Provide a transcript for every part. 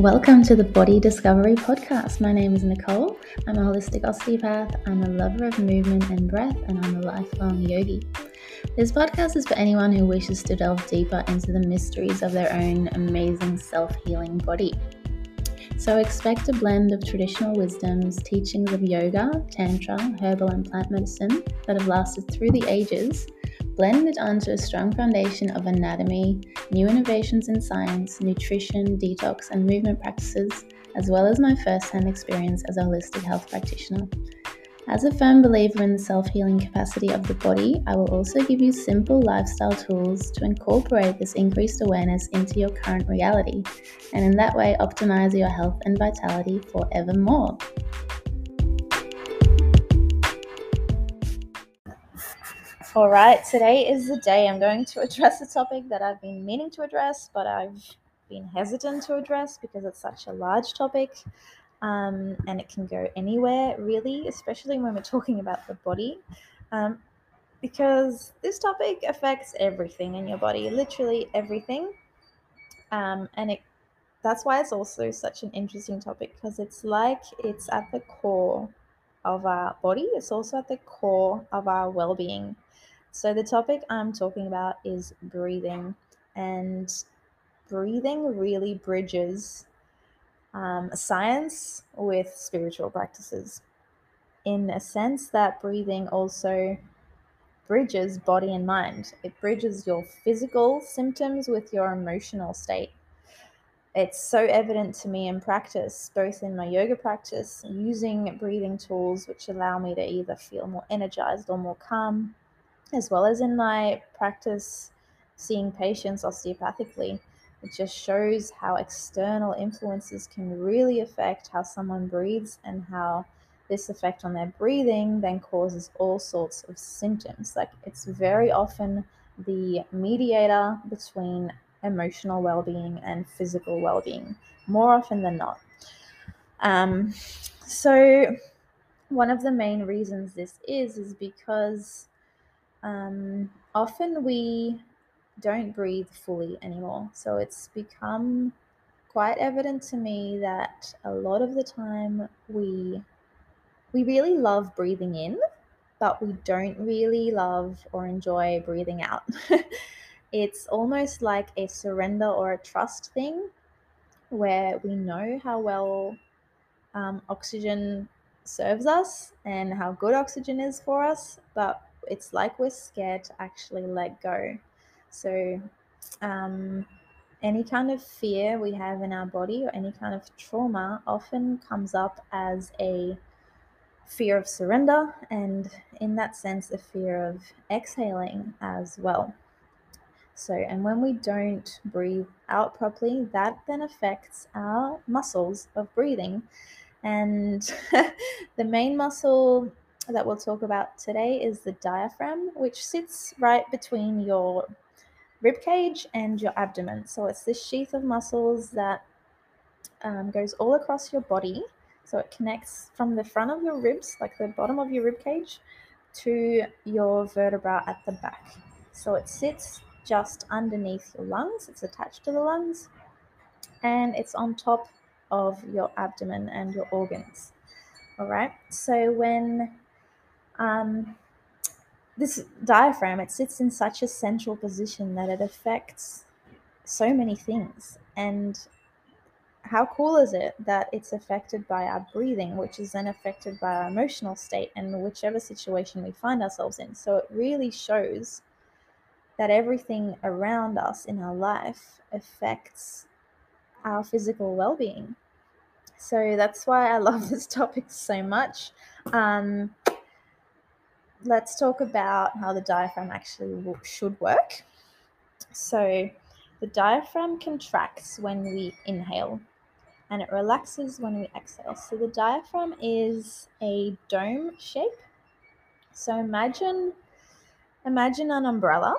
Welcome to the Body Discovery Podcast. My name is Nicole. I'm a holistic osteopath. I'm a lover of movement and breath, and I'm a lifelong yogi. This podcast is for anyone who wishes to delve deeper into the mysteries of their own amazing self healing body. So, expect a blend of traditional wisdoms, teachings of yoga, tantra, herbal, and plant medicine that have lasted through the ages blended onto a strong foundation of anatomy, new innovations in science, nutrition, detox, and movement practices, as well as my first hand experience as a holistic health practitioner. As a firm believer in the self healing capacity of the body, I will also give you simple lifestyle tools to incorporate this increased awareness into your current reality, and in that way optimize your health and vitality forevermore. All right, today is the day I'm going to address a topic that I've been meaning to address, but I've been hesitant to address because it's such a large topic um, and it can go anywhere, really, especially when we're talking about the body. Um, because this topic affects everything in your body, literally everything. Um, and it that's why it's also such an interesting topic because it's like it's at the core of our body, it's also at the core of our well being. So, the topic I'm talking about is breathing, and breathing really bridges um, science with spiritual practices in a sense that breathing also bridges body and mind. It bridges your physical symptoms with your emotional state. It's so evident to me in practice, both in my yoga practice, using breathing tools which allow me to either feel more energized or more calm, as well as in my practice seeing patients osteopathically. It just shows how external influences can really affect how someone breathes and how this effect on their breathing then causes all sorts of symptoms. Like it's very often the mediator between emotional well being and physical well being, more often than not. Um, so, one of the main reasons this is is because um, often we don't breathe fully anymore. So it's become quite evident to me that a lot of the time we we really love breathing in, but we don't really love or enjoy breathing out. it's almost like a surrender or a trust thing where we know how well um, oxygen serves us and how good oxygen is for us, but it's like we're scared to actually let go. So, um, any kind of fear we have in our body or any kind of trauma often comes up as a fear of surrender, and in that sense, a fear of exhaling as well. So, and when we don't breathe out properly, that then affects our muscles of breathing. And the main muscle that we'll talk about today is the diaphragm, which sits right between your rib cage and your abdomen. So it's this sheath of muscles that um, goes all across your body. So it connects from the front of your ribs, like the bottom of your rib cage, to your vertebra at the back. So it sits just underneath your lungs, it's attached to the lungs, and it's on top of your abdomen and your organs. All right. So when um, this diaphragm it sits in such a central position that it affects so many things. And how cool is it that it's affected by our breathing which is then affected by our emotional state and whichever situation we find ourselves in? So it really shows that everything around us in our life affects our physical well-being. So that's why i love this topic so much. Um, let's talk about how the diaphragm actually should work. So, the diaphragm contracts when we inhale and it relaxes when we exhale. So, the diaphragm is a dome shape. So, imagine imagine an umbrella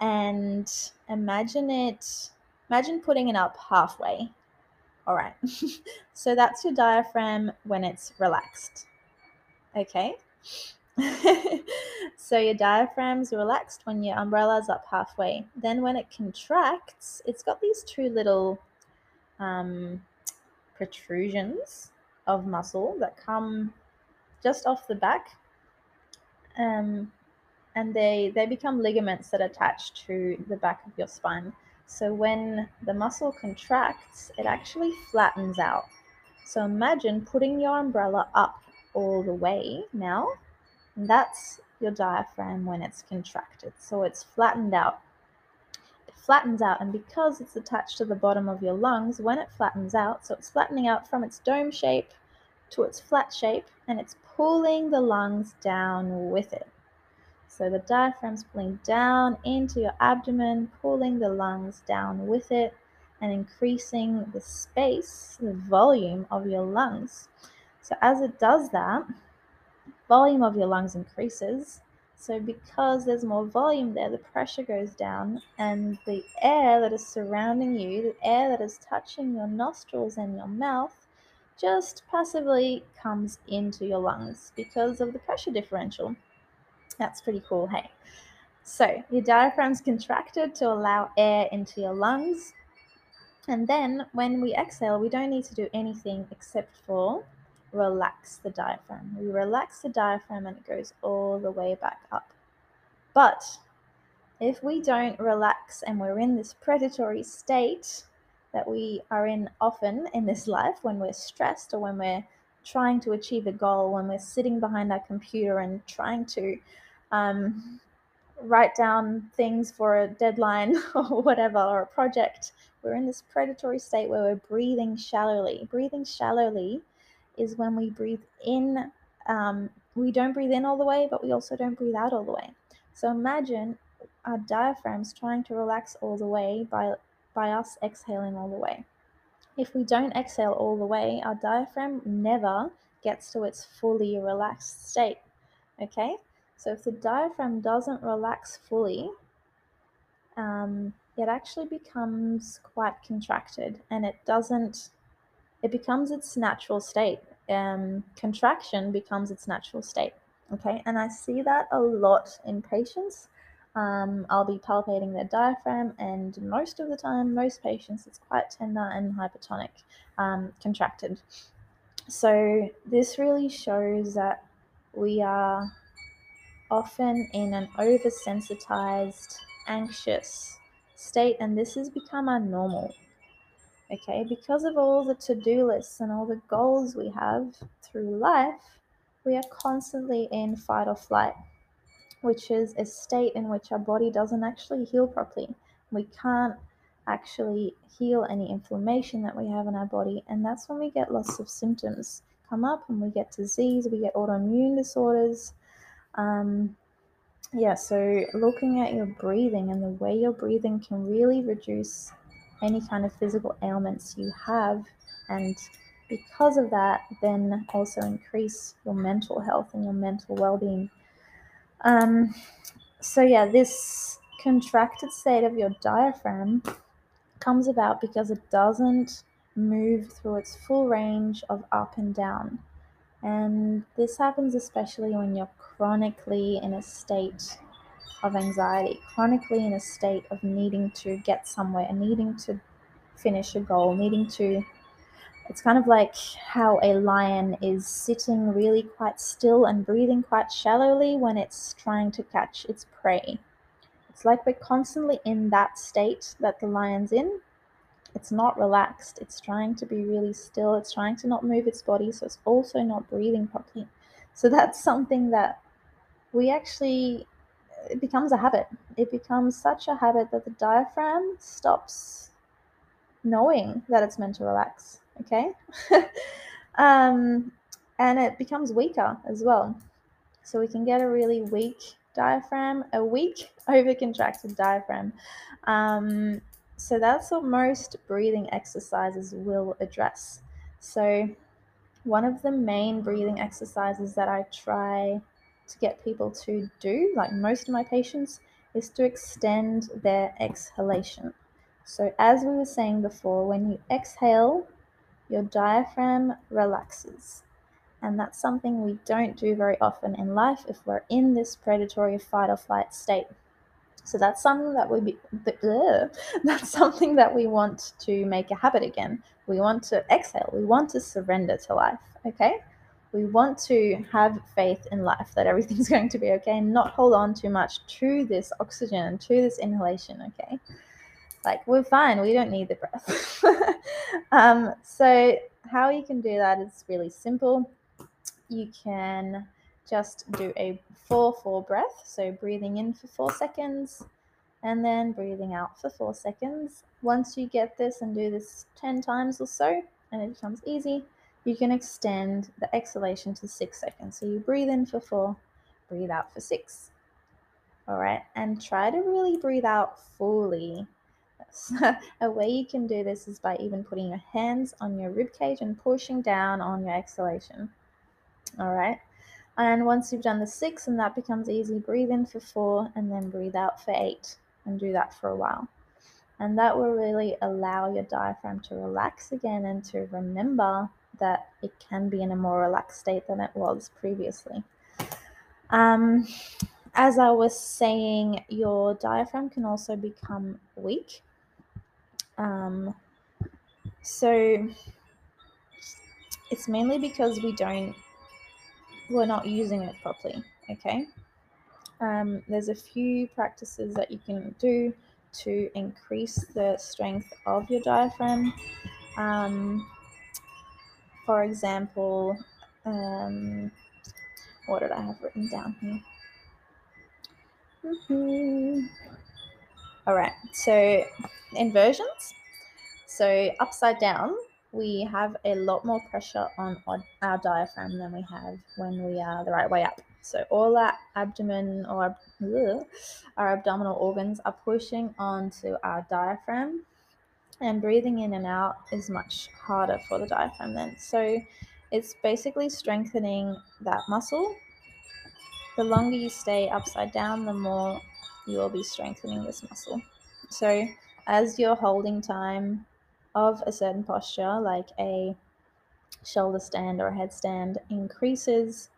and imagine it imagine putting it up halfway. All right. so that's your diaphragm when it's relaxed. Okay. so your diaphragm's relaxed when your umbrella's up halfway. Then when it contracts, it's got these two little um, protrusions of muscle that come just off the back. Um, and they, they become ligaments that attach to the back of your spine. So when the muscle contracts, it actually flattens out. So imagine putting your umbrella up all the way now. And that's your diaphragm when it's contracted. So it's flattened out. It flattens out, and because it's attached to the bottom of your lungs, when it flattens out, so it's flattening out from its dome shape to its flat shape, and it's pulling the lungs down with it. So the diaphragm's pulling down into your abdomen, pulling the lungs down with it, and increasing the space, the volume of your lungs. So as it does that, volume of your lungs increases. So because there's more volume there, the pressure goes down, and the air that is surrounding you, the air that is touching your nostrils and your mouth, just passively comes into your lungs because of the pressure differential. That's pretty cool, hey? So your diaphragm's contracted to allow air into your lungs. And then when we exhale, we don't need to do anything except for relax the diaphragm. We relax the diaphragm and it goes all the way back up. But if we don't relax and we're in this predatory state that we are in often in this life when we're stressed or when we're trying to achieve a goal, when we're sitting behind our computer and trying to um, write down things for a deadline or whatever, or a project, we're in this predatory state where we're breathing shallowly. Breathing shallowly is when we breathe in, um, we don't breathe in all the way, but we also don't breathe out all the way. So imagine our diaphragms trying to relax all the way by, by us exhaling all the way. If we don't exhale all the way, our diaphragm never gets to its fully relaxed state. Okay? So if the diaphragm doesn't relax fully, um, it actually becomes quite contracted and it doesn't it becomes its natural state. Um, contraction becomes its natural state. Okay, and I see that a lot in patients. Um, I'll be palpating their diaphragm, and most of the time, most patients, it's quite tender and hypertonic, um, contracted. So, this really shows that we are often in an oversensitized, anxious state, and this has become our normal okay? Because of all the to do lists and all the goals we have through life, we are constantly in fight or flight, which is a state in which our body doesn't actually heal properly. We can't actually heal any inflammation that we have in our body, and that's when we get lots of symptoms come up and we get disease, we get autoimmune disorders. Um, yeah, so looking at your breathing and the way your breathing can really reduce any kind of physical ailments you have. And because of that, then also increase your mental health and your mental well being. Um, so, yeah, this contracted state of your diaphragm comes about because it doesn't move through its full range of up and down. And this happens especially when you're chronically in a state of anxiety, chronically in a state of needing to get somewhere needing to finish a goal, needing to. It's kind of like how a lion is sitting really quite still and breathing quite shallowly when it's trying to catch its prey. It's like we're constantly in that state that the lion's in. It's not relaxed. It's trying to be really still. It's trying to not move its body, so it's also not breathing properly. So that's something that we actually it becomes a habit. It becomes such a habit that the diaphragm stops knowing that it's meant to relax. Okay. um, and it becomes weaker as well. So we can get a really weak diaphragm, a weak overcontracted diaphragm. Um, so that's what most breathing exercises will address. So, one of the main breathing exercises that I try to get people to do, like most of my patients, is to extend their exhalation. So, as we were saying before, when you exhale, your diaphragm relaxes. And that's something we don't do very often in life if we're in this predatory fight or flight state. So that's something that we be, that's something that we want to make a habit again. We want to exhale. We want to surrender to life. Okay. We want to have faith in life that everything's going to be okay and not hold on too much to this oxygen to this inhalation. Okay. Like we're fine. We don't need the breath. um, so, how you can do that is really simple. You can just do a 4 4 breath. So, breathing in for four seconds and then breathing out for four seconds. Once you get this and do this 10 times or so, and it becomes easy, you can extend the exhalation to six seconds. So, you breathe in for four, breathe out for six. All right, and try to really breathe out fully. a way you can do this is by even putting your hands on your rib cage and pushing down on your exhalation. All right. And once you've done the six and that becomes easy, breathe in for four and then breathe out for eight and do that for a while. And that will really allow your diaphragm to relax again and to remember that it can be in a more relaxed state than it was previously. Um, as I was saying, your diaphragm can also become weak. Um, so it's mainly because we don't we're not using it properly. Okay. Um, there's a few practices that you can do to increase the strength of your diaphragm. Um, for example, um, what did I have written down here? Mm-hmm. All right, so inversions. So upside down, we have a lot more pressure on our diaphragm than we have when we are the right way up. So all our abdomen or our abdominal organs are pushing onto our diaphragm and breathing in and out is much harder for the diaphragm then. So it's basically strengthening that muscle. The longer you stay upside down, the more you will be strengthening this muscle. So as you're holding time of a certain posture, like a shoulder stand or a headstand, increases,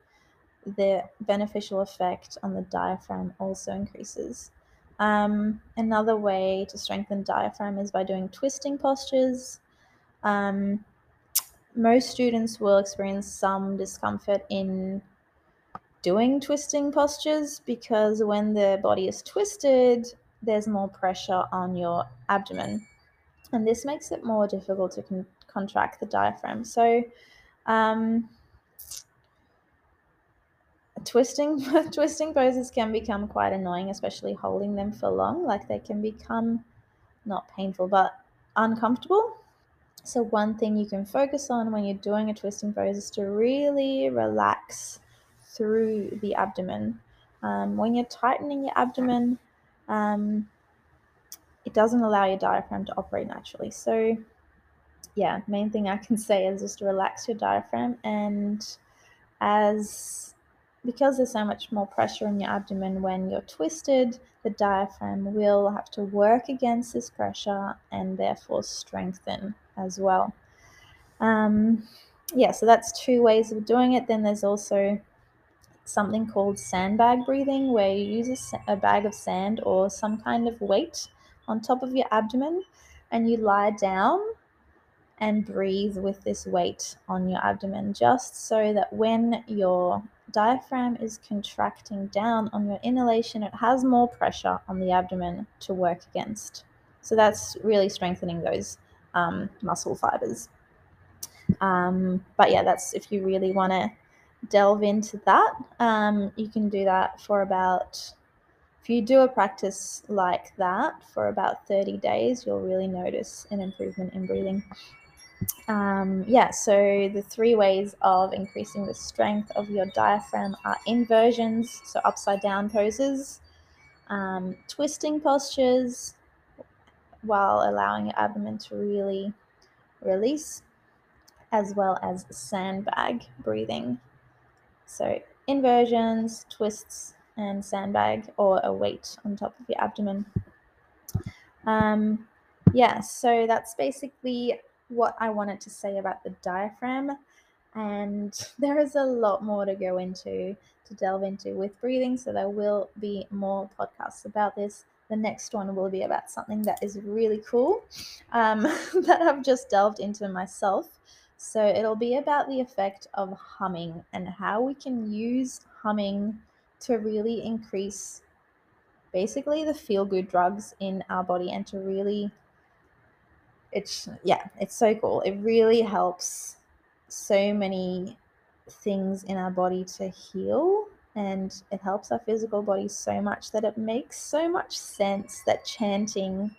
the beneficial effect on the diaphragm also increases. Um, another way to strengthen diaphragm is by doing twisting postures. Um, most students will experience some discomfort in doing twisting postures because when the body is twisted, there's more pressure on your abdomen and this makes it more difficult to con- contract the diaphragm. So, um, twisting twisting poses can become quite annoying, especially holding them for long. Like they can become not painful but uncomfortable. So one thing you can focus on when you're doing a twisting pose is to really relax through the abdomen. Um, when you're tightening your abdomen, um, it doesn't allow your diaphragm to operate naturally. So, yeah, main thing I can say is just relax your diaphragm. And as because there's so much more pressure in your abdomen when you're twisted, the diaphragm will have to work against this pressure and therefore strengthen as well. Um, yeah, so that's two ways of doing it. Then there's also something called sandbag breathing, where you use a, a bag of sand or some kind of weight on top of your abdomen and you lie down and breathe with this weight on your abdomen, just so that when your diaphragm is contracting down on your inhalation, it has more pressure on the abdomen to work against. So that's really strengthening those um, muscle fibers. Um, but yeah, that's if you really want to delve into that, um, you can do that for about if you do a practice like that for about 30 days, you'll really notice an improvement in breathing. Um, yeah, so the three ways of increasing the strength of your diaphragm are inversions, so upside down poses, um, twisting postures, while allowing your abdomen to really release, as well as sandbag breathing. So, inversions, twists, and sandbag or a weight on top of your abdomen. Um, yeah, so that's basically what I wanted to say about the diaphragm. And there is a lot more to go into. to delve into with breathing. So there will be more podcasts about this. The next one will be about something that is really cool um, that I've just delved into myself. So it'll be about the effect of humming and how we can use humming to really increase basically the feel good drugs in our body and to really it's yeah it's so cool. It really helps so many things in our body to heal and it helps our physical body so much that it makes so much sense that chanting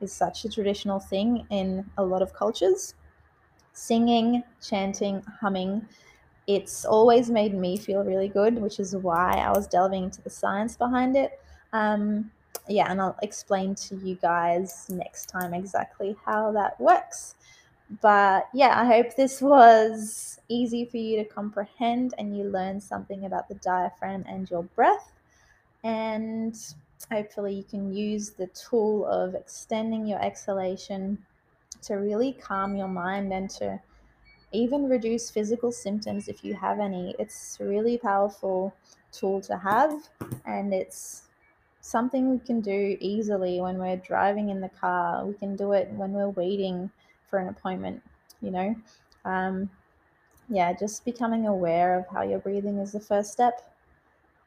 is such a traditional thing in a lot of cultures. Singing chanting humming it's always made me feel really good which is why i was delving into the science behind it. Um, yeah, and I'll explain to you guys next time exactly how that works. But yeah, I hope this was easy for you to comprehend and you learned something about the diaphragm and your breath. And hopefully, you can use the tool of extending your exhalation to really calm your mind and to even reduce physical symptoms if you have any. It's a really powerful tool to have, and it's something we can do easily when we're driving in the car. We can do it when we're waiting for an appointment, you know. Um, yeah, just becoming aware of how you're breathing is the first step.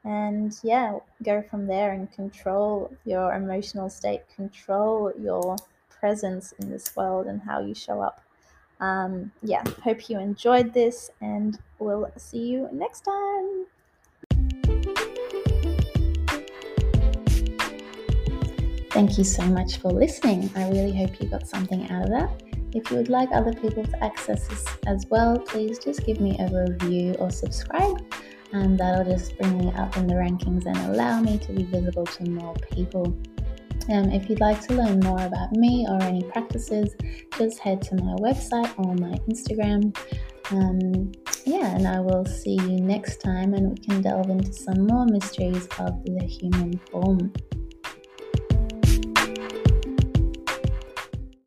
And yeah, go from there and control your emotional state, control your presence in this world and how you show up. Um, yeah, hope you enjoyed this, and we'll see you next time. Thank you so much for listening. I really hope you got something out of that. If you would like other people to access this as well, please just give me a review or subscribe, and that'll just bring me up in the rankings and allow me to be visible to more people. Um, if you'd like to learn more about me or any practices, just head to my website or my Instagram. Um, yeah, and I will see you next time, and we can delve into some more mysteries of the human form.